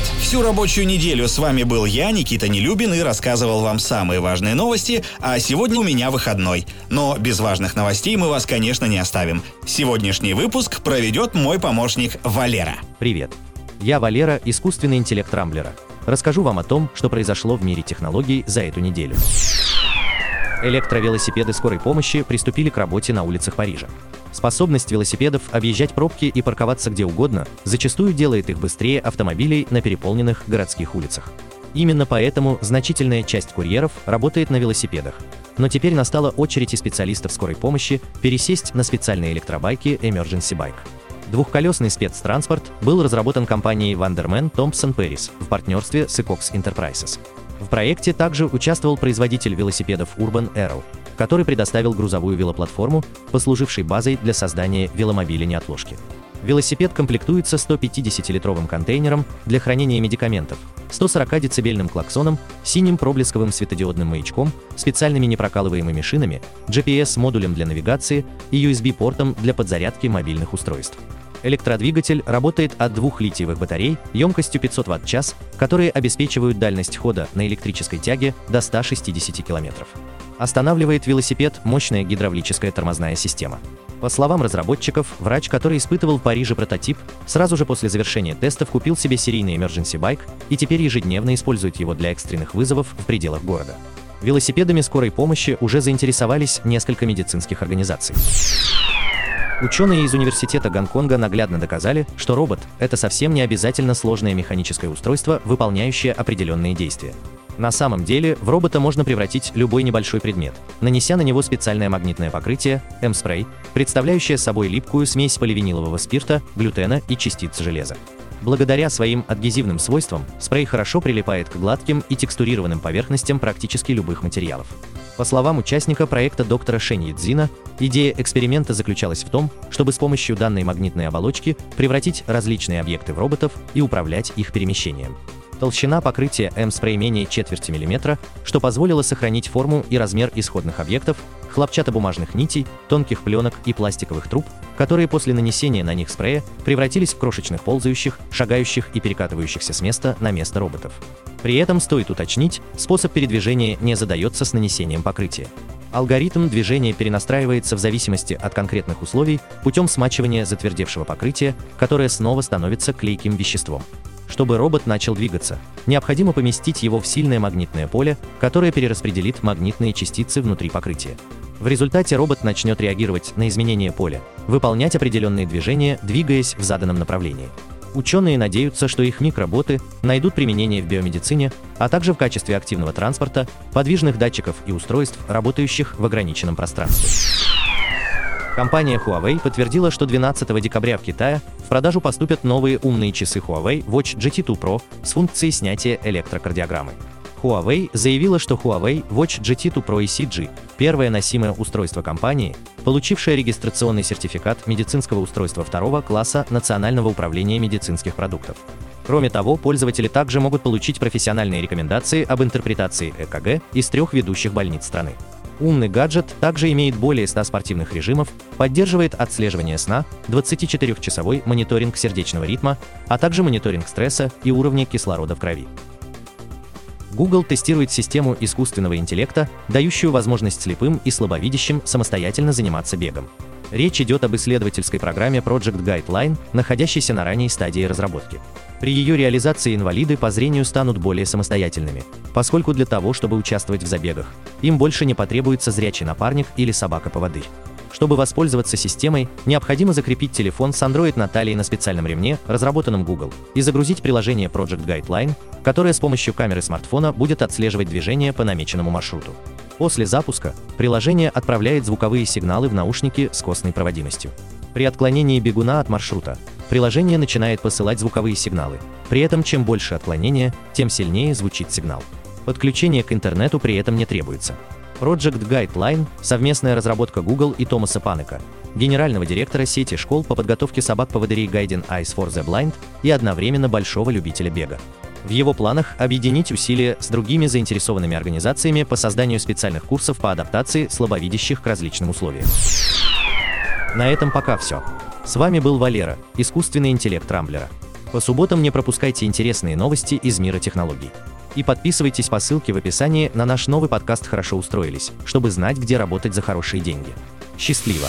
привет! Всю рабочую неделю с вами был я, Никита Нелюбин, и рассказывал вам самые важные новости, а сегодня у меня выходной. Но без важных новостей мы вас, конечно, не оставим. Сегодняшний выпуск проведет мой помощник Валера. Привет! Я Валера, искусственный интеллект Рамблера. Расскажу вам о том, что произошло в мире технологий за эту неделю. Электровелосипеды скорой помощи приступили к работе на улицах Парижа. Способность велосипедов объезжать пробки и парковаться где угодно зачастую делает их быстрее автомобилей на переполненных городских улицах. Именно поэтому значительная часть курьеров работает на велосипедах. Но теперь настала очередь и специалистов скорой помощи пересесть на специальные электробайки Emergency Bike. Двухколесный спецтранспорт был разработан компанией Vanderman Thompson Paris в партнерстве с Ecox Enterprises. В проекте также участвовал производитель велосипедов Urban Arrow, который предоставил грузовую велоплатформу, послужившей базой для создания веломобиля неотложки. Велосипед комплектуется 150-литровым контейнером для хранения медикаментов, 140-децибельным клаксоном, синим проблесковым светодиодным маячком, специальными непрокалываемыми шинами, GPS-модулем для навигации и USB-портом для подзарядки мобильных устройств. Электродвигатель работает от двух литиевых батарей емкостью 500 Вт-час, которые обеспечивают дальность хода на электрической тяге до 160 км. Останавливает велосипед мощная гидравлическая тормозная система. По словам разработчиков, врач, который испытывал в Париже прототип, сразу же после завершения тестов купил себе серийный emergency bike и теперь ежедневно использует его для экстренных вызовов в пределах города. Велосипедами скорой помощи уже заинтересовались несколько медицинских организаций. Ученые из Университета Гонконга наглядно доказали, что робот – это совсем не обязательно сложное механическое устройство, выполняющее определенные действия. На самом деле, в робота можно превратить любой небольшой предмет, нанеся на него специальное магнитное покрытие, M-спрей, представляющее собой липкую смесь поливинилового спирта, глютена и частиц железа. Благодаря своим адгезивным свойствам, спрей хорошо прилипает к гладким и текстурированным поверхностям практически любых материалов. По словам участника проекта доктора Шеньи Цзина, идея эксперимента заключалась в том, чтобы с помощью данной магнитной оболочки превратить различные объекты в роботов и управлять их перемещением. Толщина покрытия M-спрей менее четверти миллиметра, что позволило сохранить форму и размер исходных объектов, хлопчатобумажных нитей, тонких пленок и пластиковых труб, которые после нанесения на них спрея превратились в крошечных ползающих, шагающих и перекатывающихся с места на место роботов. При этом стоит уточнить, способ передвижения не задается с нанесением покрытия. Алгоритм движения перенастраивается в зависимости от конкретных условий путем смачивания затвердевшего покрытия, которое снова становится клейким веществом. Чтобы робот начал двигаться, необходимо поместить его в сильное магнитное поле, которое перераспределит магнитные частицы внутри покрытия. В результате робот начнет реагировать на изменения поля, выполнять определенные движения, двигаясь в заданном направлении. Ученые надеются, что их микроботы найдут применение в биомедицине, а также в качестве активного транспорта, подвижных датчиков и устройств, работающих в ограниченном пространстве. Компания Huawei подтвердила, что 12 декабря в Китае в продажу поступят новые умные часы Huawei Watch GT2 Pro с функцией снятия электрокардиограммы. Huawei заявила, что Huawei Watch GT2 Pro ECG – первое носимое устройство компании, получившее регистрационный сертификат медицинского устройства второго класса Национального управления медицинских продуктов. Кроме того, пользователи также могут получить профессиональные рекомендации об интерпретации ЭКГ из трех ведущих больниц страны. Умный гаджет также имеет более 100 спортивных режимов, поддерживает отслеживание сна, 24-часовой мониторинг сердечного ритма, а также мониторинг стресса и уровня кислорода в крови. Google тестирует систему искусственного интеллекта, дающую возможность слепым и слабовидящим самостоятельно заниматься бегом. Речь идет об исследовательской программе Project Guideline, находящейся на ранней стадии разработки. При ее реализации инвалиды по зрению станут более самостоятельными, поскольку для того, чтобы участвовать в забегах, им больше не потребуется зрячий напарник или собака-поводырь. Чтобы воспользоваться системой, необходимо закрепить телефон с Android на талии на специальном ремне, разработанном Google, и загрузить приложение Project Guideline, которое с помощью камеры смартфона будет отслеживать движение по намеченному маршруту. После запуска приложение отправляет звуковые сигналы в наушники с костной проводимостью. При отклонении бегуна от маршрута приложение начинает посылать звуковые сигналы. При этом чем больше отклонения, тем сильнее звучит сигнал. Подключение к интернету при этом не требуется. Project Guideline – совместная разработка Google и Томаса Панека, генерального директора сети школ по подготовке собак-поводырей Guiding Eyes for the Blind и одновременно большого любителя бега. В его планах объединить усилия с другими заинтересованными организациями по созданию специальных курсов по адаптации слабовидящих к различным условиям. На этом пока все. С вами был Валера, искусственный интеллект Рамблера. По субботам не пропускайте интересные новости из мира технологий. И подписывайтесь по ссылке в описании на наш новый подкаст «Хорошо устроились», чтобы знать, где работать за хорошие деньги. Счастливо!